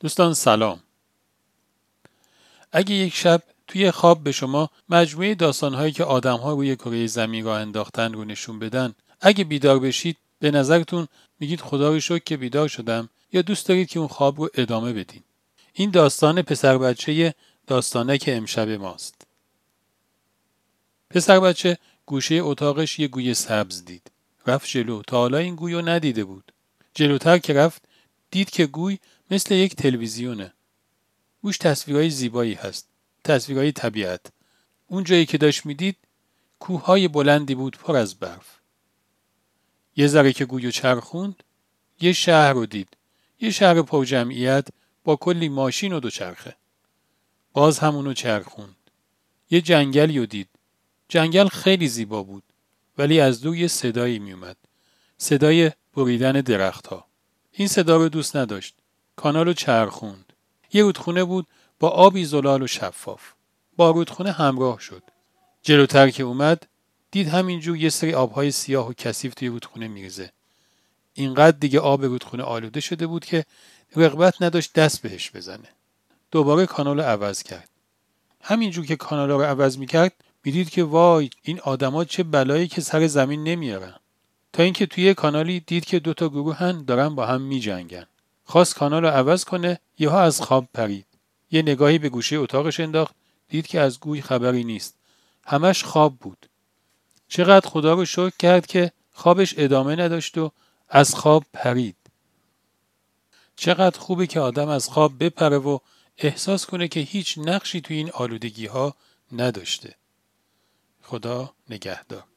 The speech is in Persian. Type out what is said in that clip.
دوستان سلام. اگه یک شب توی خواب به شما مجموعه داستانهایی که آدمها روی کره زمین را انداختن رو نشون بدن اگه بیدار بشید به نظرتون میگید خدا رو شکر که بیدار شدم یا دوست دارید که اون خواب رو ادامه بدین؟ این داستان پسر بچه داستانه که امشب ماست. پسر بچه گوشه اتاقش یه گوی سبز دید. رفت جلو. تا حالا این گوی رو ندیده بود. جلوتر که رفت دید که گوی مثل یک تلویزیونه. روش تصویرهای زیبایی هست. تصویرهای طبیعت. اون جایی که داشت می‌دید کوههای بلندی بود پر از برف. یه ذره که گویو چرخوند یه شهر رو دید. یه شهر پرجمعیت با کلی ماشین و دوچرخه. باز همونو چرخوند. یه جنگلی رو دید. جنگل خیلی زیبا بود ولی از دور یه صدایی میومد. صدای بریدن درختها. این صدا رو دوست نداشت. کانال رو چرخوند. یه رودخونه بود با آبی زلال و شفاف. با رودخونه همراه شد. جلوتر که اومد دید همینجور یه سری آبهای سیاه و کثیف توی رودخونه میریزه. اینقدر دیگه آب رودخونه آلوده شده بود که رغبت نداشت دست بهش بزنه. دوباره کانال رو عوض کرد. همینجور که کانال رو عوض می‌کرد می‌دید که وای این آدما چه بلایی که سر زمین نمیارن. تا اینکه توی کانالی دید که دوتا گروهن دارن با هم میجنگن. خواست کانال رو عوض کنه یهو از خواب پرید. یه نگاهی به گوشه اتاقش انداخت دید که از گوی خبری نیست. همش خواب بود. چقدر خدا رو شکر کرد که خوابش ادامه نداشت و از خواب پرید. چقدر خوبه که آدم از خواب بپره و احساس کنه که هیچ نقشی توی این آلودگی ها نداشته. خدا نگهدار.